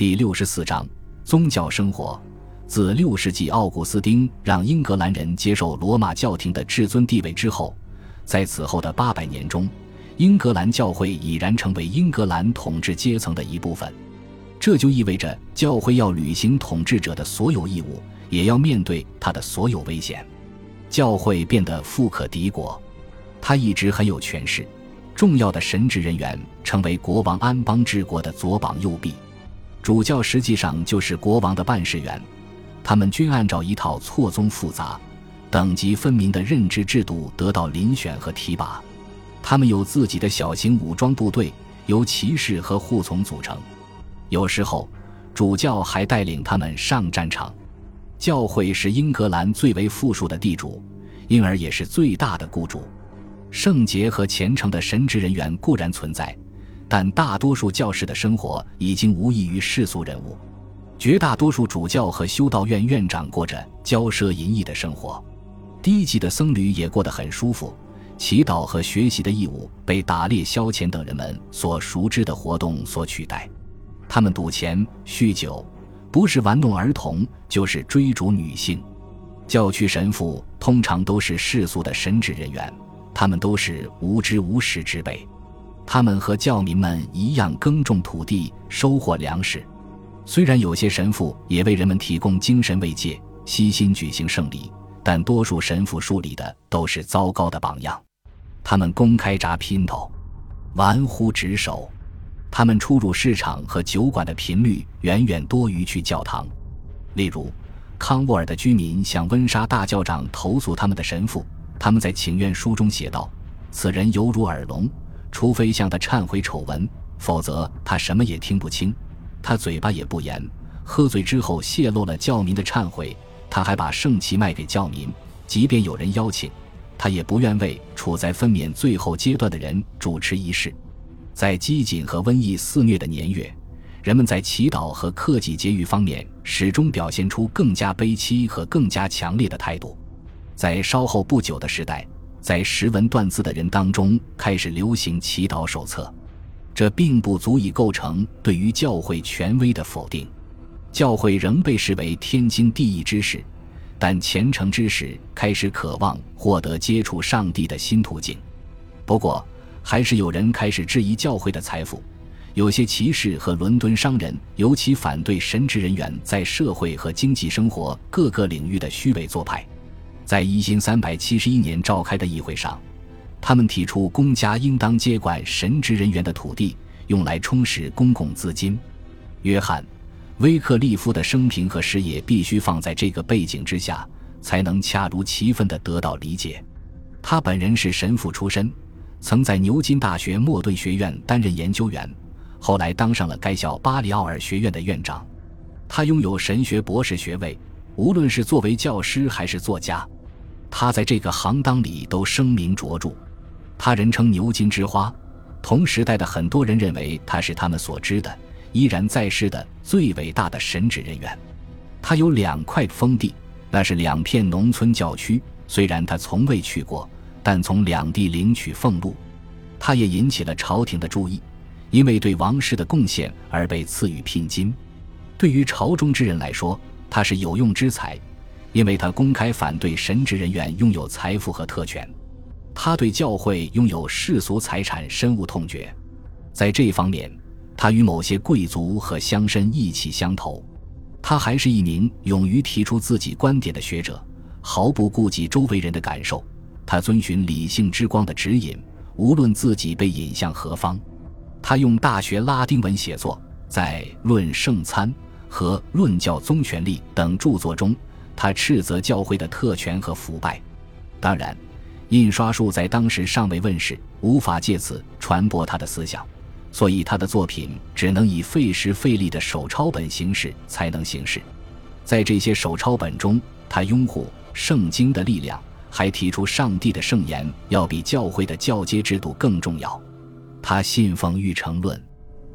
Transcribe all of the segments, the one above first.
第六十四章宗教生活。自六世纪奥古斯丁让英格兰人接受罗马教廷的至尊地位之后，在此后的八百年中，英格兰教会已然成为英格兰统治阶层的一部分。这就意味着教会要履行统治者的所有义务，也要面对他的所有危险。教会变得富可敌国，他一直很有权势。重要的神职人员成为国王安邦治国的左膀右臂，主教实际上就是国王的办事员，他们均按照一套错综复杂、等级分明的任职制度得到遴选和提拔。他们有自己的小型武装部队，由骑士和护从组成。有时候，主教还带领他们上战场。教会是英格兰最为富庶的地主，因而也是最大的雇主。圣洁和虔诚的神职人员固然存在，但大多数教士的生活已经无异于世俗人物。绝大多数主教和修道院院长过着骄奢淫逸的生活，低级的僧侣也过得很舒服。祈祷和学习的义务被打猎、消遣等人们所熟知的活动所取代。他们赌钱、酗酒，不是玩弄儿童，就是追逐女性。教区神父通常都是世俗的神职人员。他们都是无知无识之辈，他们和教民们一样耕种土地、收获粮食。虽然有些神父也为人们提供精神慰藉、悉心举行圣礼，但多数神父树立的都是糟糕的榜样。他们公开扎姘头，玩忽职守。他们出入市场和酒馆的频率远远多于去教堂。例如，康沃尔的居民向温莎大教长投诉他们的神父。他们在请愿书中写道：“此人犹如耳聋，除非向他忏悔丑闻，否则他什么也听不清。他嘴巴也不严，喝醉之后泄露了教民的忏悔。他还把圣旗卖给教民，即便有人邀请，他也不愿为处在分娩最后阶段的人主持仪式。在饥馑和瘟疫肆虐的年月，人们在祈祷和克己节欲方面始终表现出更加悲戚和更加强烈的态度。”在稍后不久的时代，在识文断字的人当中开始流行祈祷手册，这并不足以构成对于教会权威的否定。教会仍被视为天经地义之事，但虔诚之士开始渴望获得接触上帝的新途径。不过，还是有人开始质疑教会的财富。有些骑士和伦敦商人尤其反对神职人员在社会和经济生活各个领域的虚伪做派。在一千三百七十一年召开的议会上，他们提出公家应当接管神职人员的土地，用来充实公共资金。约翰·威克利夫的生平和事业必须放在这个背景之下，才能恰如其分地得到理解。他本人是神父出身，曾在牛津大学莫顿学院担任研究员，后来当上了该校巴里奥尔学院的院长。他拥有神学博士学位，无论是作为教师还是作家。他在这个行当里都声名卓著，他人称牛津之花。同时代的很多人认为他是他们所知的依然在世的最伟大的神职人员。他有两块封地，那是两片农村教区。虽然他从未去过，但从两地领取俸禄。他也引起了朝廷的注意，因为对王室的贡献而被赐予聘金。对于朝中之人来说，他是有用之才。因为他公开反对神职人员拥有财富和特权，他对教会拥有世俗财产深恶痛绝，在这方面，他与某些贵族和乡绅意气相投。他还是一名勇于提出自己观点的学者，毫不顾及周围人的感受。他遵循理性之光的指引，无论自己被引向何方。他用大学拉丁文写作，在《论圣餐》和《论教宗权力》等著作中。他斥责教会的特权和腐败，当然，印刷术在当时尚未问世，无法借此传播他的思想，所以他的作品只能以费时费力的手抄本形式才能行事。在这些手抄本中，他拥护圣经的力量，还提出上帝的圣言要比教会的教阶制度更重要。他信奉预成论，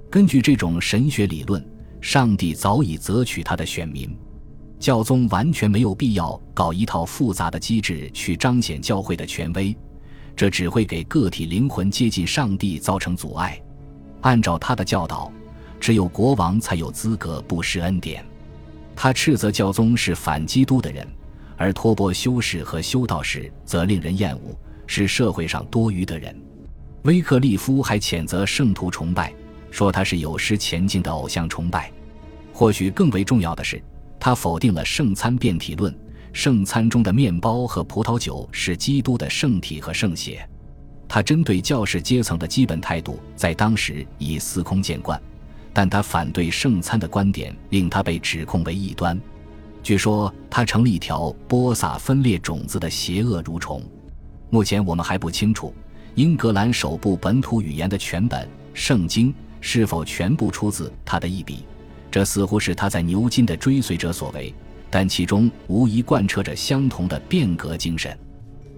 根据这种神学理论，上帝早已择取他的选民。教宗完全没有必要搞一套复杂的机制去彰显教会的权威，这只会给个体灵魂接近上帝造成阻碍。按照他的教导，只有国王才有资格布施恩典。他斥责教宗是反基督的人，而托钵修士和修道士则令人厌恶，是社会上多余的人。威克利夫还谴责圣徒崇拜，说他是有失前进的偶像崇拜。或许更为重要的是，他否定了圣餐变体论，圣餐中的面包和葡萄酒是基督的圣体和圣血。他针对教士阶层的基本态度，在当时已司空见惯，但他反对圣餐的观点令他被指控为异端。据说他成了一条播撒分裂种子的邪恶蠕虫。目前我们还不清楚英格兰首部本土语言的全本《圣经》是否全部出自他的一笔，这似乎是他在牛津的追随者所为，但其中无疑贯彻着相同的变革精神。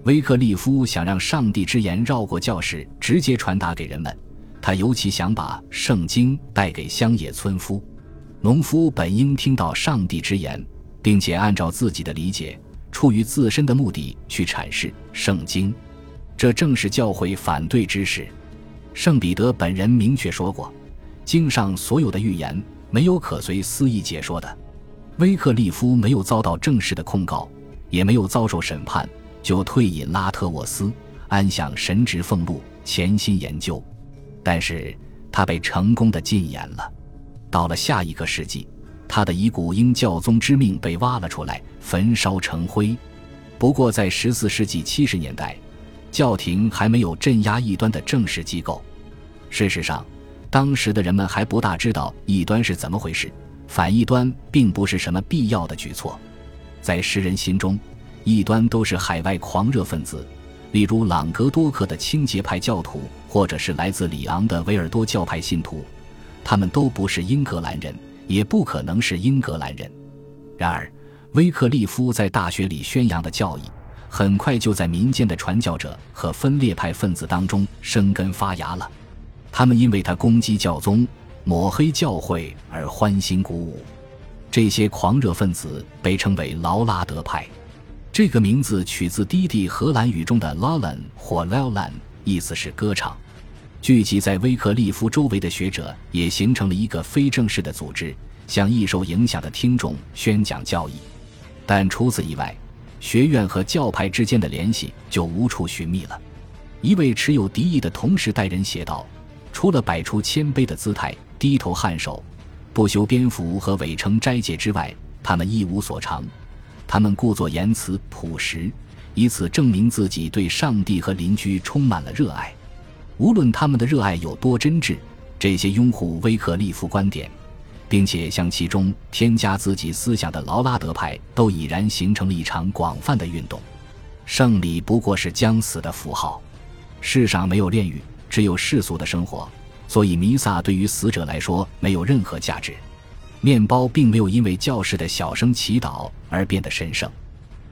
威克利夫想让上帝之言绕过教室，直接传达给人们。他尤其想把圣经带给乡野村夫、农夫，本应听到上帝之言，并且按照自己的理解，出于自身的目的去阐释圣经。这正是教会反对之事。圣彼得本人明确说过，经上所有的预言没有可随私意解说的。威克利夫没有遭到正式的控告，也没有遭受审判。就退隐拉特沃斯，安享神职俸禄，潜心研究。但是他被成功的禁言了。到了下一个世纪，他的遗骨因教宗之命被挖了出来，焚烧成灰。不过，在十四世纪七十年代，教廷还没有镇压异端的正式机构。事实上，当时的人们还不大知道异端是怎么回事，反异端并不是什么必要的举措。在世人心中。异端都是海外狂热分子，例如朗格多克的清洁派教徒，或者是来自里昂的维尔多教派信徒，他们都不是英格兰人，也不可能是英格兰人。然而，威克利夫在大学里宣扬的教义，很快就在民间的传教者和分裂派分子当中生根发芽了。他们因为他攻击教宗、抹黑教会而欢欣鼓舞。这些狂热分子被称为劳拉德派。这个名字取自低地荷兰语中的 “lallen” 或 “lellan”，意思是歌唱。聚集在威克利夫周围的学者也形成了一个非正式的组织，向易受影响的听众宣讲教义。但除此以外，学院和教派之间的联系就无处寻觅了。一位持有敌意的同时代人写道：“除了摆出谦卑的姿态、低头颔首、不修边幅和伪称斋戒之外，他们一无所长。”他们故作言辞朴实，以此证明自己对上帝和邻居充满了热爱。无论他们的热爱有多真挚，这些拥护威克利夫观点，并且向其中添加自己思想的劳拉德派，都已然形成了一场广泛的运动。胜利不过是将死的符号。世上没有炼狱，只有世俗的生活，所以弥撒对于死者来说没有任何价值。面包并没有因为教士的小声祈祷而变得神圣，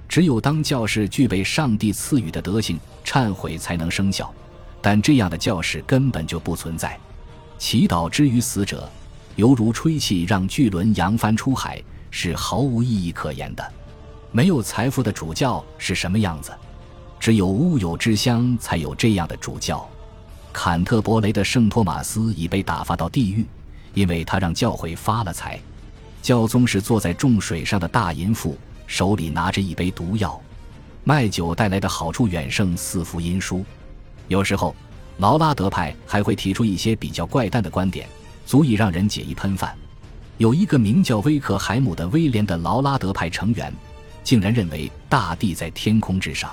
只有当教士具备上帝赐予的德行，忏悔才能生效。但这样的教士根本就不存在。祈祷之于死者，犹如吹气让巨轮扬帆出海，是毫无意义可言的。没有财富的主教是什么样子？只有物有之乡才有这样的主教。坎特伯雷的圣托马斯已被打发到地狱。因为他让教会发了财，教宗是坐在重水上的大淫妇，手里拿着一杯毒药，卖酒带来的好处远胜四福音书。有时候，劳拉德派还会提出一些比较怪诞的观点，足以让人解衣喷饭。有一个名叫威克海姆的威廉的劳拉德派成员，竟然认为大地在天空之上。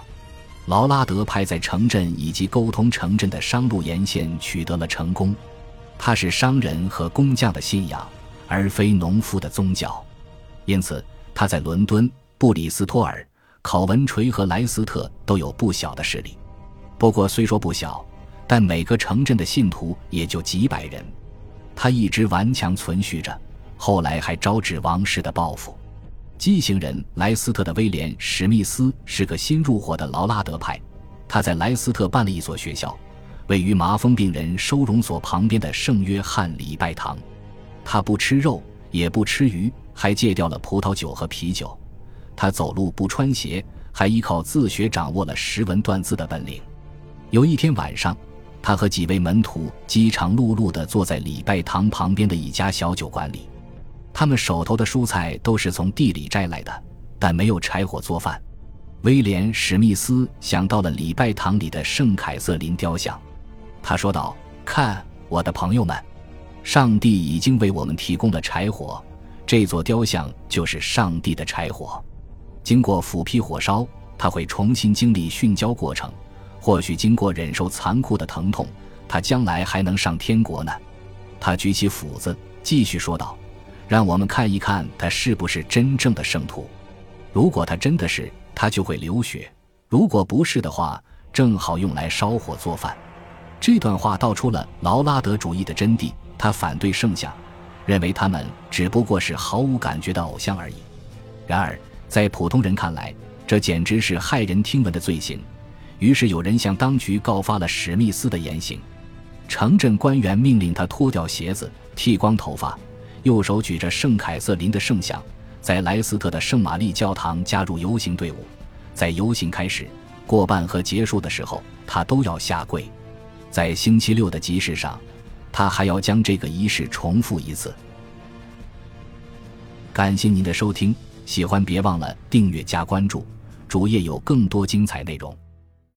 劳拉德派在城镇以及沟通城镇的商路沿线取得了成功。他是商人和工匠的信仰，而非农夫的宗教，因此他在伦敦、布里斯托尔、考文垂和莱斯特都有不小的势力。不过虽说不小，但每个城镇的信徒也就几百人。他一直顽强存续着，后来还招致王室的报复。畸形人莱斯特的威廉·史密斯是个新入伙的劳拉德派，他在莱斯特办了一所学校。位于麻风病人收容所旁边的圣约翰礼拜堂，他不吃肉，也不吃鱼，还戒掉了葡萄酒和啤酒。他走路不穿鞋，还依靠自学掌握了识文断字的本领。有一天晚上，他和几位门徒饥肠辘辘地坐在礼拜堂旁边的一家小酒馆里，他们手头的蔬菜都是从地里摘来的，但没有柴火做饭。威廉·史密斯想到了礼拜堂里的圣凯瑟琳雕像，他说道：“看，我的朋友们，上帝已经为我们提供了柴火，这座雕像就是上帝的柴火。经过斧劈火烧，他会重新经历殉焦过程。”或许经过忍受残酷的疼痛，他将来还能上天国呢。他举起斧子，继续说道：“让我们看一看他是不是真正的圣徒。如果他真的是，他就会流血；如果不是的话，正好用来烧火做饭。”这段话道出了劳拉德主义的真谛。他反对圣像，认为他们只不过是毫无感觉的偶像而已。然而，在普通人看来，这简直是骇人听闻的罪行。于是有人向当局告发了史密斯的言行，城镇官员命令他脱掉鞋子、剃光头发，右手举着圣凯瑟琳的圣像，在莱斯特的圣玛丽教堂加入游行队伍。在游行开始、过半和结束的时候，他都要下跪。在星期六的集市上，他还要将这个仪式重复一次。感谢您的收听，喜欢别忘了订阅加关注，主页有更多精彩内容。